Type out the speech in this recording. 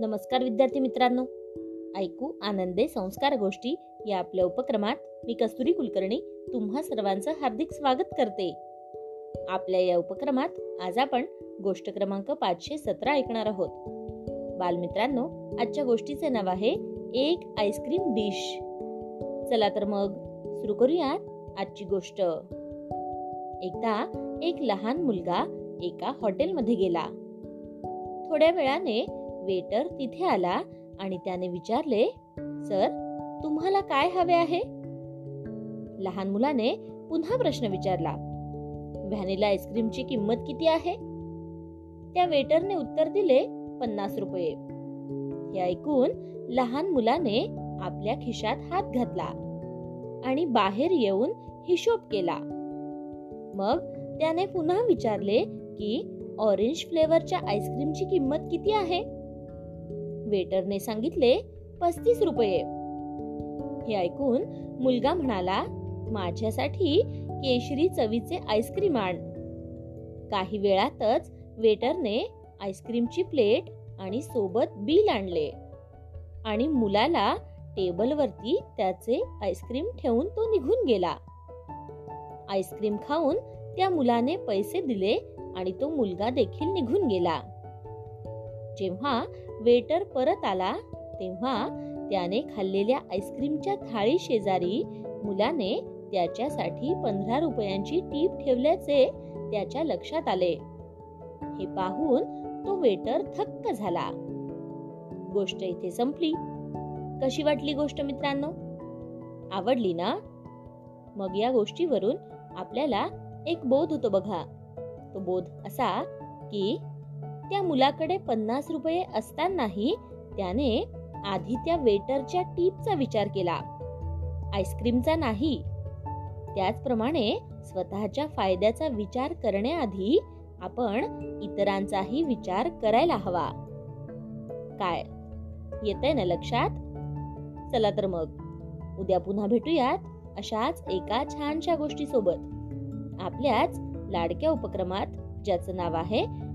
नमस्कार विद्यार्थी मित्रांनो. ऐकू आनंदे संस्कार गोष्टी या आपल्या उपक्रमात मी कस्तुरी कुलकर्णी तुम्हा सर्वांचं हार्दिक स्वागत करते. आपल्या या उपक्रमात आज आपण गोष्ट क्रमांक पाचशे सतरा ऐकणार आहोत. बालमित्रांनो आजच्या गोष्टीचे नाव आहे एक आईस्क्रीम डिश. चला तर मग सुरू करूयात आजची गोष्ट. एकदा एक लहान मुलगा एका हॉटेलमध्ये गेला. थोड्या वेळाने वेटर तिथे आला आणि त्याने विचारले सर तुम्हाला काय हवे आहे? लहान मुलाने पुन्हा प्रश्न विचारला व्हॅनिला आईस्क्रीमची किंमत किती आहे? त्या वेटरने उत्तर दिले पन्नास रुपये. हे ऐकून लहान मुलाने आपल्या खिशात हात घातला आणि बाहेर येऊन हिशोब केला. मग त्याने पुन्हा विचारले की ऑरेंज फ्लेवरच्या आईस्क्रीमची किंमत किती आहे? वेटरने सांगितले पस्तीस रुपये. हे ऐकून मुलगा म्हणाला माझ्यासाठी केशरी चवीचे आईस्क्रीम आण. काही वेळातच वेटरने आईस्क्रीमची प्लेट आणि सोबत बिल आणले. आणि मुलाला टेबलवरती त्याचे आईस्क्रीम ठेवून तो निघून गेला. आईस्क्रीम खाऊन त्या मुलाने पैसे दिले आणि तो मुलगा देखील निघून गेला. जेव्हा वेटर परत आला तेव्हा त्याने खाल्लेल्या आईस्क्रीमच्या थाळी शेजारी मुलाने त्याच्यासाठी पंधरा रुपयांची टीप ठेवल्याचे त्याच्या लक्षात आले. हे पाहून तो वेटर थक्क झाला. गोष्ट इथे संपली. कशी वाटली गोष्ट मित्रांनो? आवडली ना? मग या गोष्टीवरून आपल्याला एक बोध होतो बघा. तो बोध असा की त्या मुलाकडे पन्नास रुपये असतानाही त्याने आधी त्या वेटरच्या टीपचा विचार केला. आईस्क्रीमचा नाही. त्याचप्रमाणे स्वतःच्या फायद्याचा विचार करण्याआधी आपण इतरांचाही विचार करायला हवा. काय? येतंय ना लक्षात? चला तर मग. उद्या पुन्हा भेटूयात अशाच एका छानशा गोष्टी सोबत आपल्याच लाडक्या उपक्रमात ज्याचं नाव आहे